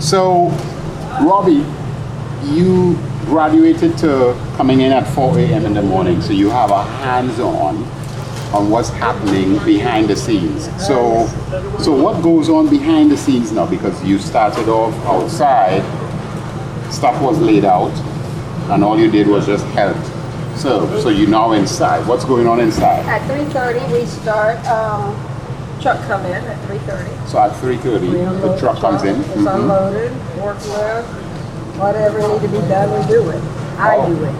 So, Robbie, you graduated to coming in at 4 a.m. in the morning, so you have a hands-on on what's happening behind the scenes. So, so what goes on behind the scenes now? Because you started off outside, stuff was laid out, and all you did was just help serve. So you're now inside. What's going on inside? At 3:30, we start, um, truck come in at 3:30. So at 3:30, We the truck comes in. It's Mhm. unloaded, forklift, whatever need to be done, we do it. I Oh. do it.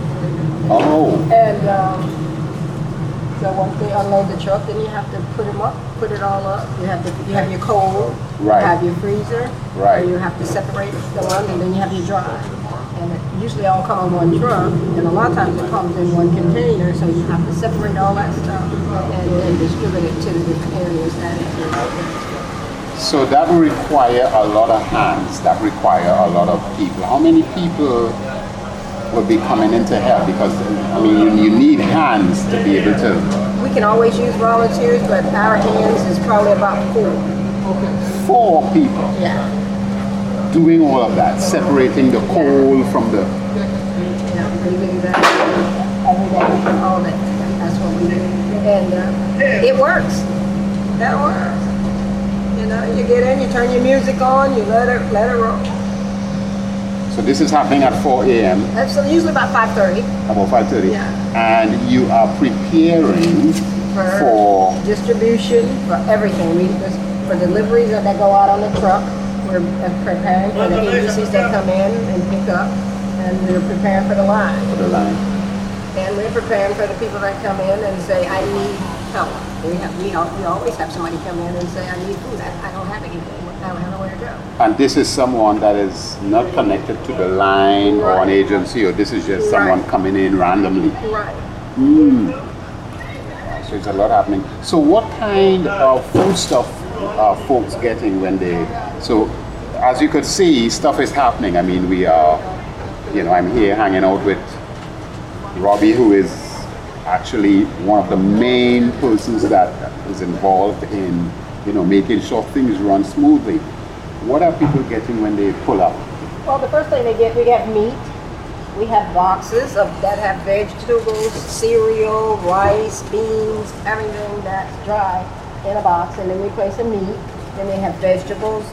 Oh, And, um, so once they unload the truck, then you have to put them up, put it all up. You have to, you have your cold, you have your freezer. Right. And you have to separate the one, and then you have your dry. And it usually all come in one truck, and a lot of times it comes in one container, so you have to separate all that stuff and then distribute it to the different areas that it is. so that will require a lot of hands. That require a lot of people. How many people will be coming in to help? Because I mean, you, you need hands to be able to. We can always use volunteers, but our hands is probably about four. Four people Yeah. Doing all of that, separating the coal from the. Yeah, we do that every day, all. That's what we do. And uh, it works. That works. You know, you get in, you turn your music on, you let it let it roll. So this is happening at 4 a.m. That's usually about 5:30 about 5:30, Yeah. and you are preparing for. distribution for everything. We for deliveries that go out on the truck. We're uh, preparing for the agencies that come in and pick up, and we're preparing for the line. for the line. And we're preparing for the people that come in and say, I need help. We have, we, al- we always have somebody come in and say, I need food, I, I don't have anything, I don't have nowhere to go. And this is someone that is not connected to the line or an agency, or this is just Right. someone coming in randomly. Right. So it's a lot happening. So what kind of food stuff folks getting when they? So as you could see, stuff is happening. I mean, we are, you know, I'm here hanging out with Robbie, who is actually one of the main persons that is involved in, you know, making sure things run smoothly. What are people getting when they pull up? Well, the first thing they get, we get meat. We have boxes of that have vegetables, cereal, rice, beans, everything that's dry in a box, and then we place the meat. Then they have vegetables.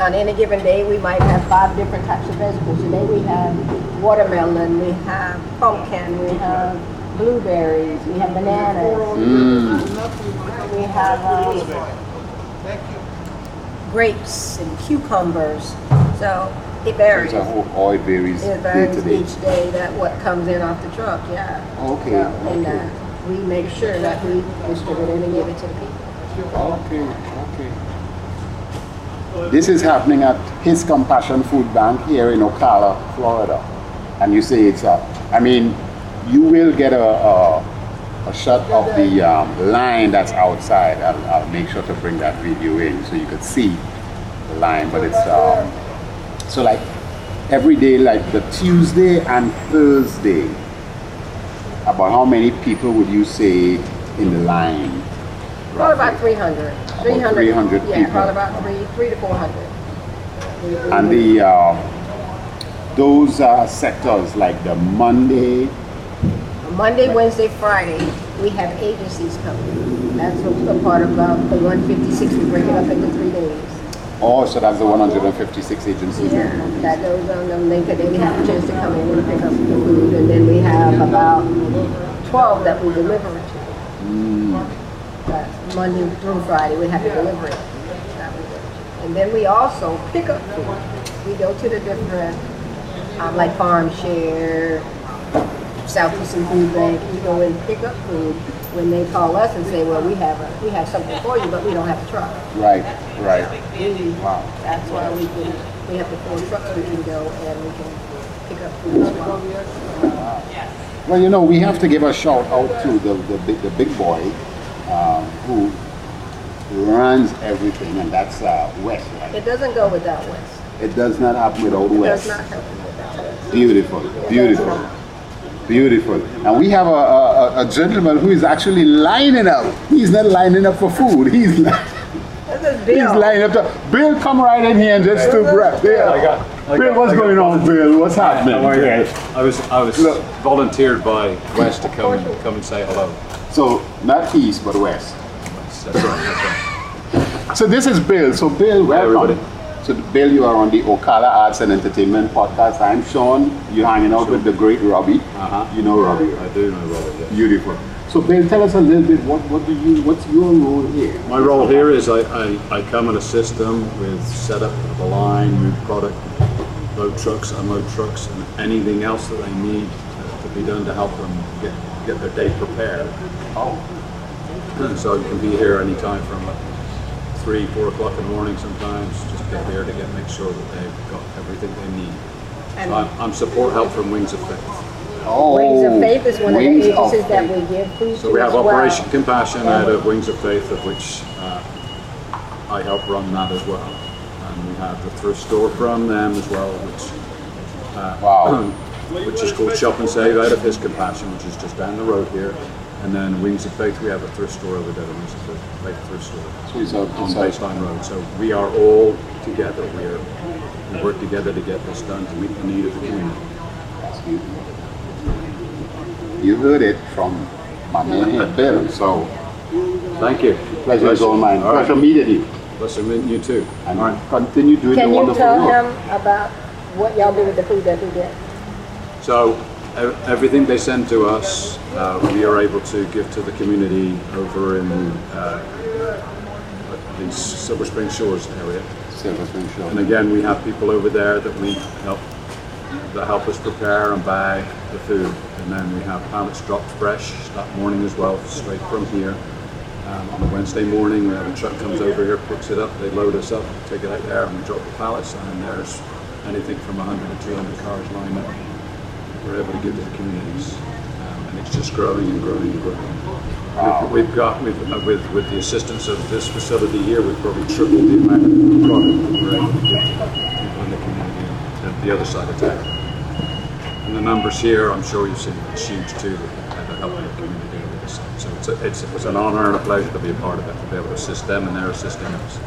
On any given day, we might have five different types of vegetables. Today we have watermelon, we have pumpkin, we have blueberries, we have bananas, we have uh, grapes and cucumbers. So it varies. There's a whole oil varies It day varies to day. each day that what comes in off the truck, yeah. Okay, So, And uh, we make sure that we distribute it and give it to the people. Okay, okay. This is happening at His Compassion Food Bank here in Ocala, Florida. And you say it's a, I mean, you will get a, a, a shot of the um, line that's outside. I'll, I'll make sure to bring that video in so you could see the line. But it's, um, so like every day, like the Tuesday and Thursday, about how many people would you say in the line? Probably about 300. 300. 300 Yeah, people. probably about three, three to 400. And the uh, those uh, sectors like the Monday, Monday, Wednesday, Friday, we have agencies coming. That's a a part about the 156, we break it up into three days. oh, so that's the 156 agencies. Yeah, that goes on them, they could, they have a chance to come in and pick up the food, and then we have about twelve that we deliver it to. That's Monday through Friday, we have to deliver it. That we do. And then we also pick up food. We go to the different, um, like Farm Share, Southeastern Food Bank, we go and pick up food when they call us and say, well, we have a, we have something for you, but we don't have a truck. Right, right. We- Wow. That's why we can, we have the four trucks we can go and we can pick up food as well. Well, you know, we have to give a shout out to the the big, the big boy um, who runs everything, and that's uh, Wes. Right? It doesn't go without Wes. It does not happen without It does not happen without Wes. Beautiful, beautiful, beautiful. And we have a, a, a gentleman who is actually lining up. He's not lining up for food. He's li- This is Bill. lined up. To, Bill, come right in here and just stoop right there. I got- I Bill, got- what's I got going on, Bill? What's happening? How are you? Yes. I was I was Look. volunteered by Wes to come and come and say hello. So not east, but west. That's right. That's right. So this is Bill. So Bill, welcome. everybody. So Bill, you are on the Ocala Arts and Entertainment podcast. I'm Sean. You're hanging out with the great Robbie. Uh-huh. You know Robbie. I do know Robbie. Yes. Beautiful. So Bill, tell us a little bit. What what do you? What's your role here? My role here is I, I, I come and assist them with setup of the line, move product, load trucks, unload trucks, and anything else that they need to, to be done to help them get, get their day prepared. Oh, And so you can be here anytime from uh, three, four o'clock in the morning sometimes, just get here to get make sure that they've got everything they need. And So I'm, I'm support help from Wings of Faith. oh. Wings of Faith is one of the Wings of agencies that we give food So to we as have well. Operation Compassion out of Wings of Faith, of which uh, I help run that as well. And we have the thrift store from them as well, which uh, Wow. which is called Shop and Save out of His Compassion, which is just down the road here. And then Wings of Faith, we have a thrift store over there, Wings of Faith, Faith thrift store So it's a, on Baseline Road. So we are all together. We are we work together to get this done to meet the need of the community. you. You heard it from my man here, Bill. So Thank you. pleasure is all mine. All right. Pleasure meeting you. Pleasure meeting you too. And continue doing Can the you wonderful tell work. him about what y'all do with the food that we get? So everything they send to us, uh, we are able to give to the community over in uh, the Silver Spring Shores area. Silver Spring Show. And again, we have people over there that we help that help us prepare and buy the food. And then we have pallets dropped fresh that morning as well, straight from here. Um, on a Wednesday morning, we have a truck comes over here, picks it up, they load us up, take it out there, and we drop the pallets. And there's anything from 100 to 200 cars lined up. We're able to give to the communities, um, and it's just growing and growing and growing. Wow. We've, we've got we've, uh, with with the assistance of this facility here, we've probably tripled the amount of product that we're able to give to people in the community at the other side of town. And the numbers here, I'm sure you've seen, it's huge too. That they're helping the community over this. So it's a, it's it's an honour and a pleasure to be a part of it, to be able to assist them and they're assisting us.